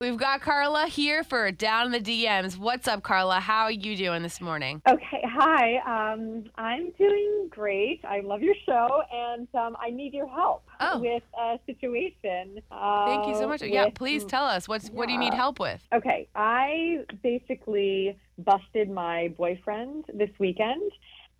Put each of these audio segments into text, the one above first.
We've got Carla here for Down in the DMs. What's up, Carla? How are you doing this morning? Okay, hi. Um, I'm doing great. I love your show, and um, I need your help Oh. with a situation. Uh, Thank you so much. Yeah, with- please tell us what's what do you need Yeah. help with? Okay, I basically busted my boyfriend this weekend.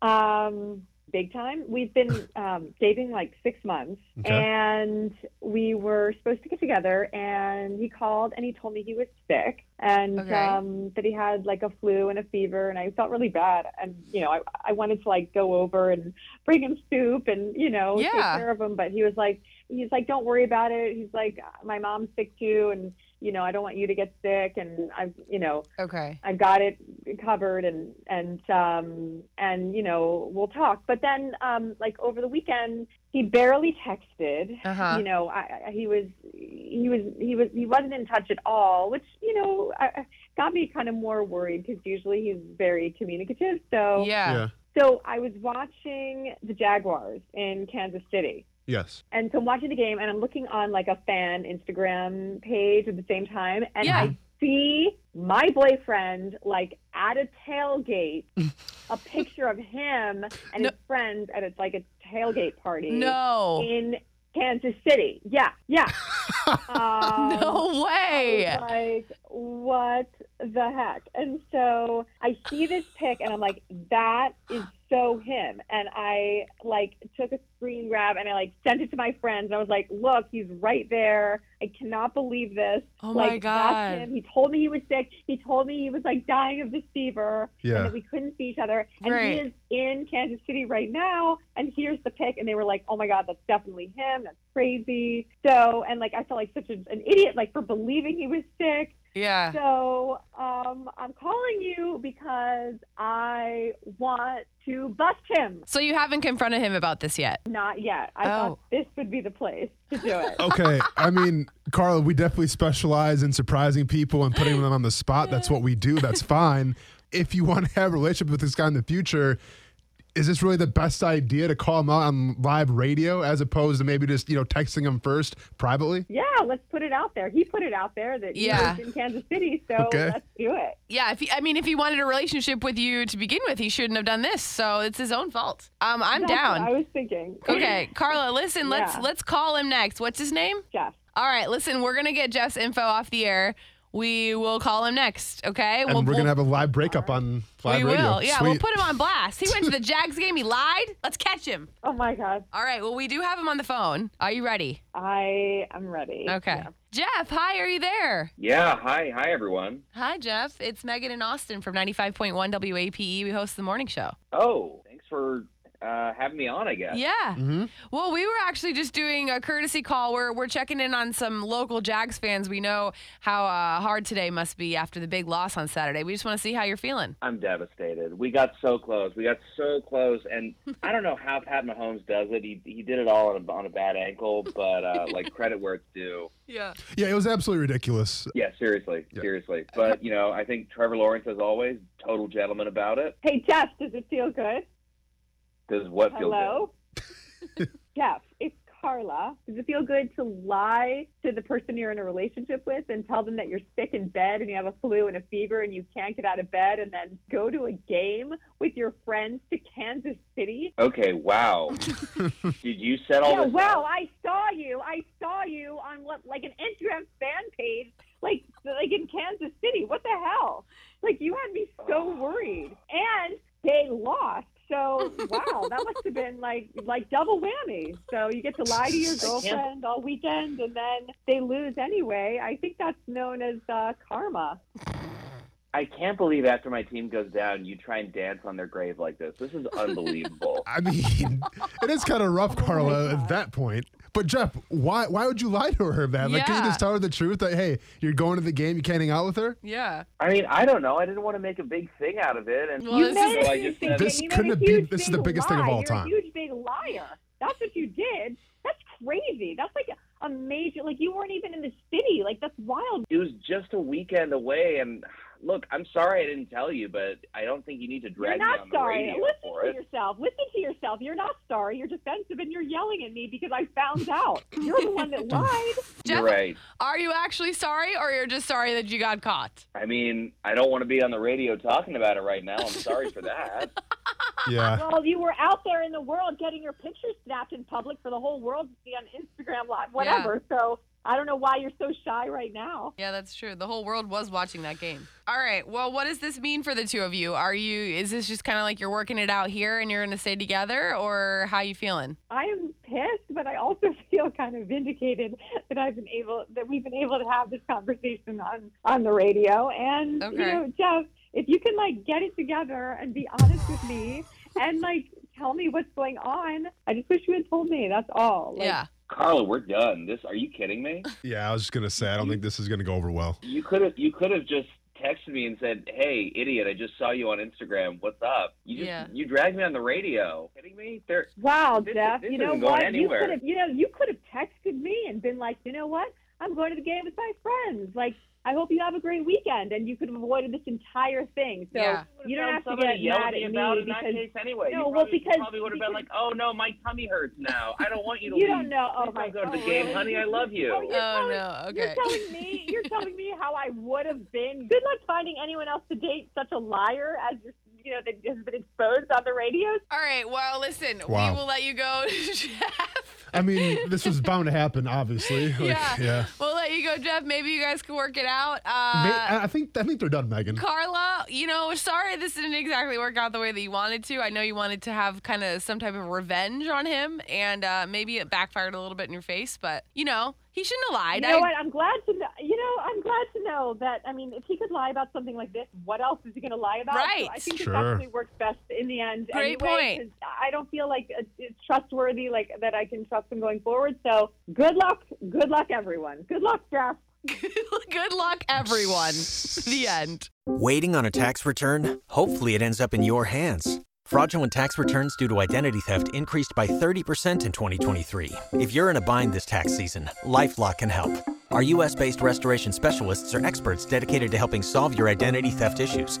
Um, big time. We've been um, dating like six months, Okay. and we were supposed to get together. And he called and he told me he was sick and Okay. um, that he had like a flu and a fever. And I felt really bad. And you know, I I wanted to like go over and bring him soup and you know take care of him. But he was like, he's like, don't worry about it. He's like, my mom's sick too, and you know, I don't want you to get sick. And I've you know. Okay. I've got it covered and and um and you know we'll talk but then um like over the weekend he barely texted Uh-huh. you know I, I he was he was he was he wasn't in touch at all which you know I, I- got me kind of more worried because usually he's very communicative so Yeah. so I was watching the Jaguars in Kansas City Yes. and so I'm watching the game and I'm looking on like a fan Instagram page at the same time and Yeah. I see my boyfriend like at a tailgate, a picture of him and No. his friends at it's like a tailgate party No. in Kansas City. Yeah, yeah. um, No way. I was like, what the heck? And so I see this pic and I'm like, that is so him. And I like took a screen grab and I like sent it to my friends and I was like, look, he's right there. I cannot believe this. Oh my like, God. That's him. He told me he was sick. He told me he was like dying of this fever Yeah. and that we couldn't see each other. And Right. he is in Kansas City right now. And here's the pic. And they were like, oh my God, that's definitely him. That's crazy. So, and like, I felt like such a, an idiot, like for believing he was sick. Yeah. So, I'm calling because I want to bust him. So you haven't confronted him about this yet. Not yet. I Oh. thought this would be the place to do it. Okay. I mean, Carla, we definitely specialize in surprising people and putting them on the spot. That's what we do. That's fine. If you want to have a relationship with this guy in the future, is this really the best idea to call him out on live radio as opposed to maybe just, you know, texting him first privately? Yeah, let's put it out there. He put it out there that he Yeah. was in Kansas City, so Okay. let's do it. Yeah, if he, I mean, if he wanted a relationship with you to begin with, he shouldn't have done this. So it's his own fault. Um, I'm That's what down. I was thinking. Okay, Carla, listen, let's Yeah. let's call him next. What's his name? Jeff. All right, listen, we're gonna get Jeff's info off the air. We will call him next. Okay, And we'll, we're going to have a live breakup on live we radio. will. Yeah, we'll put him on blast. He went to the Jags game. He lied. Let's catch him. Oh my God. All right. Well, we do have him on the phone. Are you ready? I am ready. Okay. Yeah. Jeff, hi. Are you there? Yeah, hi, hi everyone. Hi, Jeff. It's Megan and Austin from 95.1 WAPE. We host the morning show. Oh, thanks for uh, having me on, I guess. Yeah. Mhm. Well, we were actually just doing a courtesy call. We're, we're checking in on some local Jags fans. We know how uh, hard today must be after the big loss on Saturday. We just want to see how you're feeling. I'm devastated. We got so close. We got so close, and I don't know how Pat Mahomes does it. He he did it all on a, on a bad ankle, but uh, like credit where it's due. Yeah. Yeah, it was absolutely ridiculous. Yeah, seriously, Yeah. seriously. But you know, I think Trevor Lawrence, as always, total gentleman about it. Hey, Jeff, does it feel good? Does what feel Hello? Jeff, it's Carla. Does it feel good to lie to the person you're in a relationship with and tell them that you're sick in bed and you have a flu and a fever and you can't get out of bed and then go to a game with your friends to Kansas City? Okay, wow. did you set all Yeah, this? wow? I saw you. I saw you on what like an Instagram fan page, like like in Kansas City. What the hell? Like you had me so worried. And they lost. So wow, that must have been like like double whammy. So you get to lie to your girlfriend all weekend and then they lose anyway. I think that's known as uh, karma. I can't believe after my team goes down, you try and dance on their grave like this. This is unbelievable. I mean, it is kind of rough, Oh Carla, at that point. But Jeff, why why would you lie to her, man? Like, can you just tell her the truth that hey, you're going to the game, you can't hang out with her? Yeah. I mean, I don't know. I didn't want to make a big thing out of it, and Well, You this made is- so huge just said, This you couldn't made have been- this is the big biggest thing of all You're time. A huge big liar. That's what you did. That's crazy. That's like a major. Like you weren't even in the city. Like that's wild. it was just a weekend away. And look, I'm sorry I didn't tell you, but I don't think you need to You're drag me not on the sorry. radio Listen for to it. yourself. Listen to yourself. You're not sorry. You're defensive and you're yelling at me because I found out. You're the one that lied. Jeff, You're right. Are you actually sorry, or you're just sorry that you got caught? I mean, I don't want to be on the radio talking about it right now. I'm sorry for that. Yeah. Well, you were out there in the world getting your picture snapped in public for the whole world to see on Instagram Live, whatever. So I don't know why you're so shy right now. Yeah, that's true. The whole world was watching that game. All right. Well, what does this mean for the two of you? Are you? Is this just kind of like you're working it out here and you're going to stay together, or how you feeling? I am pissed, but I also feel kind of vindicated that I've been able that we've been able to have this conversation on on the radio. And you know, Jeff, if you can like get it together and be honest with me and like tell me what's going on, I just wish you had told me. That's all. Like, yeah. Carla, we're done. This are you kidding me? Yeah, I was just gonna say I don't think this is gonna go over well. You could have you could have just texted me and said, "Hey, idiot, I just saw you on Instagram. What's up?" You just Yeah. you dragged me on the radio. kidding me? There Wow, This- Jeff. this you know isn't going what? You could have, you know, you could have texted me and been like, you know what? I'm going to the game with my friends. Like, I hope you have a great weekend, and you could have avoided this entire thing. So Yeah. you don't have to get mad at me at about me it in that because case anyway. No, you well, because- you probably would have been like, "Oh no, my tummy hurts now. I don't want you to you leave. don't know. Oh Please my don't to the game, honey. I love you." Oh, you're Oh telling, no. Okay. You're telling me. You're telling me how I would have been. Good luck finding anyone else to date such a liar as you're, you know that has been exposed on the radio. All right. Well, listen. Wow. We will let you go, Jeff. I mean, this was bound to happen, obviously. Like, yeah. yeah. We'll let you go, Jeff. Maybe you guys can work it out. Uh, I think I think they're done, Megan. Carla, you know, sorry this didn't exactly work out the way that you wanted to. I know you wanted to have kind of some type of revenge on him, and uh, maybe it backfired a little bit in your face, but, you know, he shouldn't have lied. You know I- what? I'm glad to know. You know, I'm glad to know that. I mean, if he could lie about something like this, what else is he going to lie about? Right. So I think Sure. this actually works best in the end. Great anyway, point. 'Cause I don't feel like it's it's trustworthy, like that I can trust him going forward. So good luck, good luck, everyone. Good luck, Jeff. Good luck, everyone. the end. Waiting on a tax return? Hopefully, it ends up in your hands. Fraudulent tax returns due to identity theft increased by 30% in 2023. If you're in a bind this tax season, LifeLock can help. Our US based restoration specialists are experts dedicated to helping solve your identity theft issues.